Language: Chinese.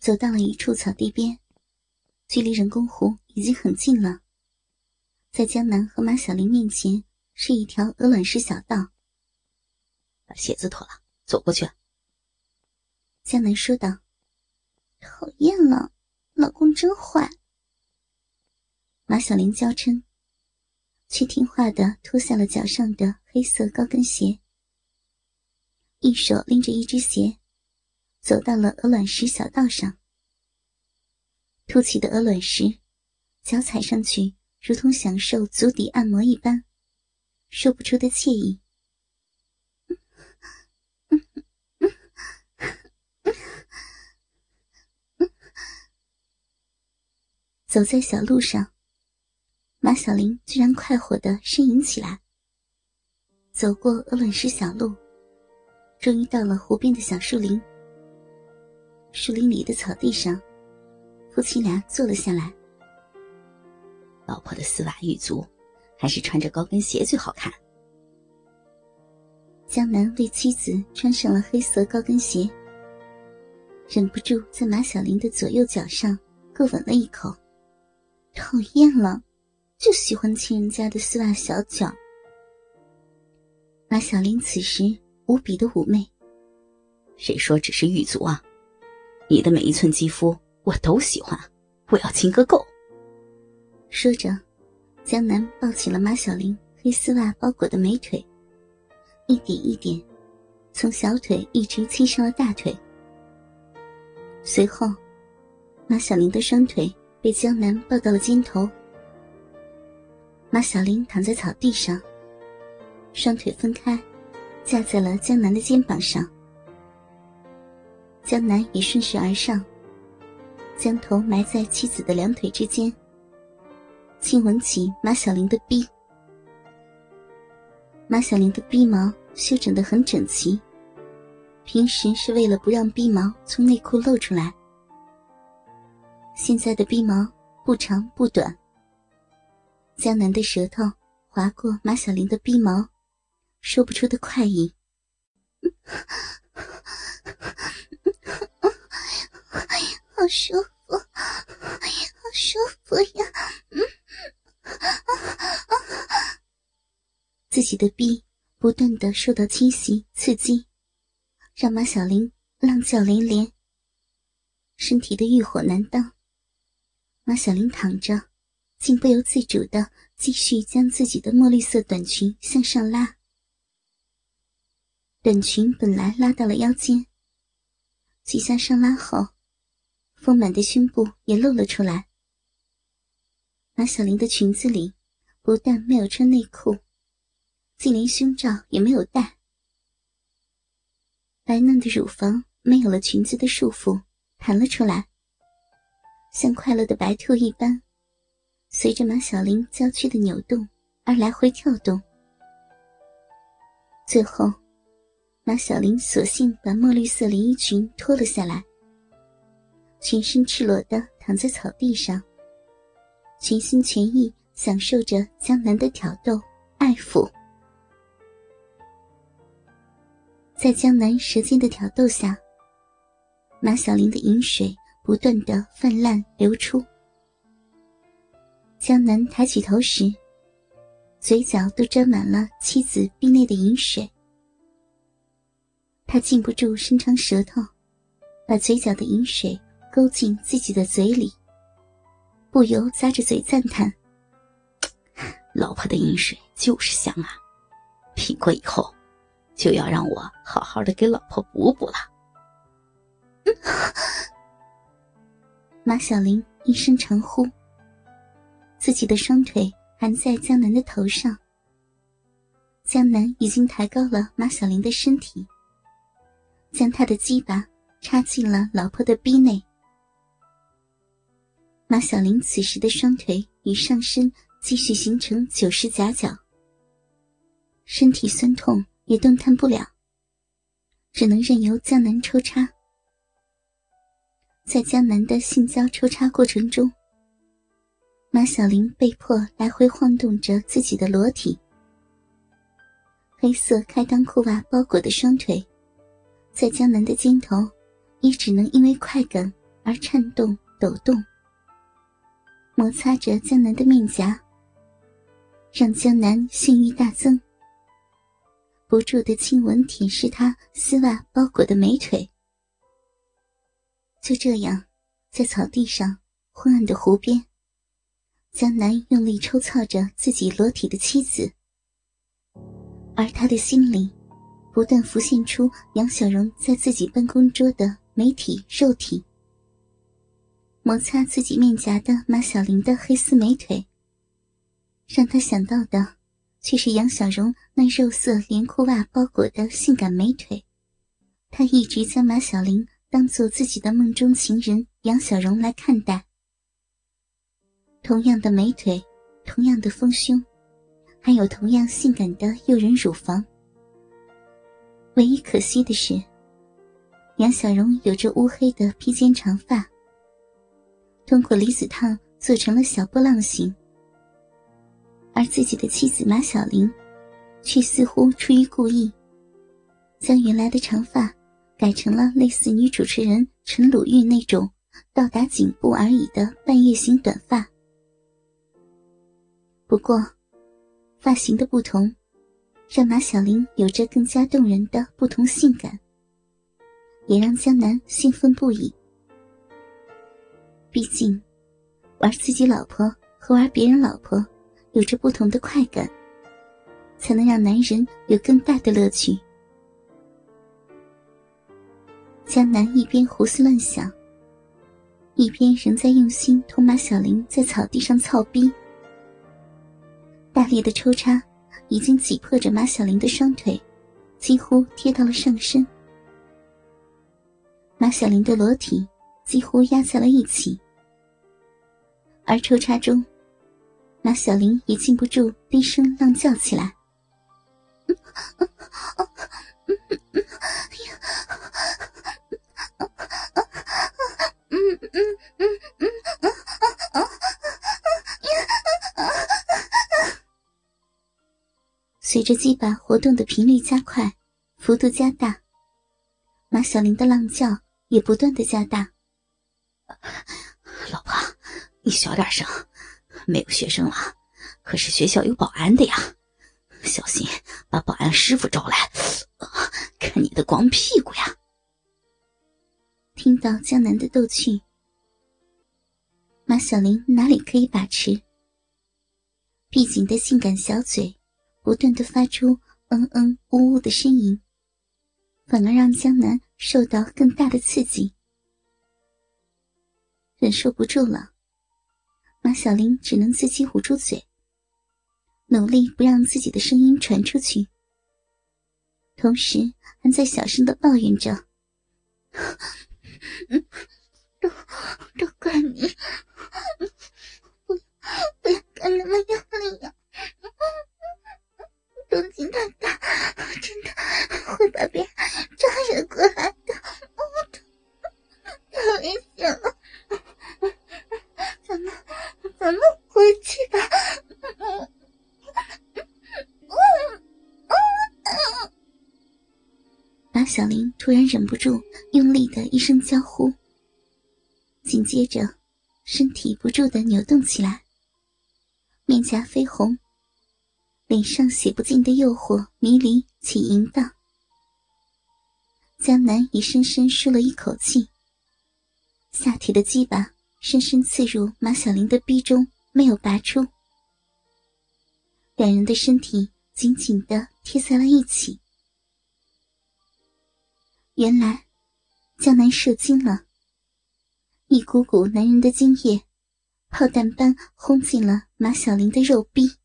走到了一处草地边，距离人工湖已经很近了。在江南和马小玲面前是一条鹅卵石小道。把鞋子脱了，走过去。江南说道：“讨厌了，老公真坏。”马小玲娇嗔，却听话的脱下了脚上的黑色高跟鞋，一手拎着一只鞋，走到了鹅卵石小道上。凸起的鹅卵石，脚踩上去。如同享受足底按摩一般，说不出的惬意。走在小路上，马小玲居然快活的呻吟起来。走过鹅卵石小路，终于到了湖边的小树林。树林里的草地上，夫妻俩坐了下来。老婆的丝袜玉足，还是穿着高跟鞋最好看。江南为妻子穿上了黑色高跟鞋，忍不住在马小玲的左右脚上各吻了一口。讨厌了，就喜欢亲人家的丝袜小脚。马小玲此时无比的妩媚。谁说只是玉足啊？你的每一寸肌肤我都喜欢，我要亲个够。说着，江南抱起了马小玲黑丝袜包裹的美腿，一点一点，从小腿一直亲上了大腿。随后，马小玲的双腿被江南抱到了肩头。马小玲躺在草地上，双腿分开，架在了江南的肩膀上。江南也顺势而上，将头埋在妻子的两腿之间。亲吻起马小玲的臂，马小玲的臂毛修整的很整齐，平时是为了不让臂毛从内裤露出来，现在的臂毛不长不短。江南的舌头划过马小玲的臂毛，说不出的快意，好舒服，好舒服呀！嗯，啊啊自己的臂不断的受到侵袭刺激，让马小玲浪叫连连。身体的欲火难当，马小玲躺着，竟不由自主的继续将自己的墨绿色短裙向上拉。短裙本来拉到了腰间，几下上拉后，丰满的胸部也露了出来。马小玲的裙子里不但没有穿内裤。竟连胸罩也没有戴，白嫩的乳房没有了裙子的束缚，弹了出来，像快乐的白兔一般，随着马小玲娇躯的扭动而来回跳动。最后，马小玲索性把墨绿色连衣裙脱了下来，全身赤裸的躺在草地上，全心全意享受着江南的挑逗爱抚。在江南舌尖的挑逗下，马小玲的饮水不断的泛滥流出。江南抬起头时，嘴角都沾满了妻子臂内的饮水。他禁不住伸长舌头，把嘴角的饮水勾进自己的嘴里，不由咂着嘴赞叹：“老婆的饮水就是香啊！品过以后。”就要让我好好的给老婆补补了。马小玲一声长呼，自己的双腿含在江南的头上。江南已经抬高了马小玲的身体，将他的鸡巴插进了老婆的逼内。马小玲此时的双腿与上身继续形成九十夹角，身体酸痛。也动弹不了，只能任由江南抽插。在江南的性交抽插过程中，马小玲被迫来回晃动着自己的裸体，黑色开裆裤袜包裹的双腿，在江南的肩头，也只能因为快感而颤动抖动，摩擦着江南的面颊，让江南性欲大增，不住的亲吻舔舐他丝袜包裹的美腿。就这样，在草地上昏暗的湖边，江南用力抽操着自己裸体的妻子，而他的心里。不断浮现出杨小荣在自己办公桌的美体肉体，摩擦自己面颊的马小玲的黑丝美腿，让他想到的却是杨小荣那肉色连裤袜包裹的性感美腿。他一直将马小玲当做自己的梦中情人杨小荣来看待，同样的美腿，同样的丰胸，还有同样性感的诱人乳房。唯一可惜的是，杨小荣有着乌黑的披肩长发，通过离子烫做成了小波浪形，而自己的妻子马小玲，却似乎出于故意，将原来的长发改成了类似女主持人陈鲁豫那种到达颈部而已的半月形短发。不过，发型的不同。让马小玲有着更加动人的不同性感，也让江南兴奋不已。毕竟，玩自己老婆和玩别人老婆有着不同的快感，才能让男人有更大的乐趣。江南一边胡思乱想，一边仍在用心同马小玲在草地上操逼，大力的抽插。已经挤破着马小玲的双腿，几乎贴到了上身。马小玲的裸体几乎压在了一起，而抽插中，马小玲也禁不住低声浪叫起来。随着鸡巴活动的频率加快，幅度加大，马小玲的浪叫也不断的加大。老婆，你小点声，没有学生了，可是学校有保安的呀，小心把保安师傅招来，看你的光屁股呀！听到江南的逗趣，马小玲哪里可以把持？闭紧的性感小嘴。不断的发出嗯嗯呜呜的呻吟，反而让江南受到更大的刺激，忍受不住了。马小玲只能自己捂住嘴，努力不让自己的声音传出去，同时还在小声的抱怨着：“都都怪你，不不要干那么用力呀！”动静太大，真的会把别人招惹过来的，小林突然忍不住用力的一声娇呼，紧接着身体不住的扭动起来，面颊绯红。脸上洗不尽的诱惑，迷离且淫荡。江南也深深舒了一口气。下体的鸡巴深深刺入马小玲的逼中，没有拔出。两人的身体紧紧的贴在了一起。原来，江南射精了。一股股男人的精液，炮弹般轰进了马小玲的肉壁。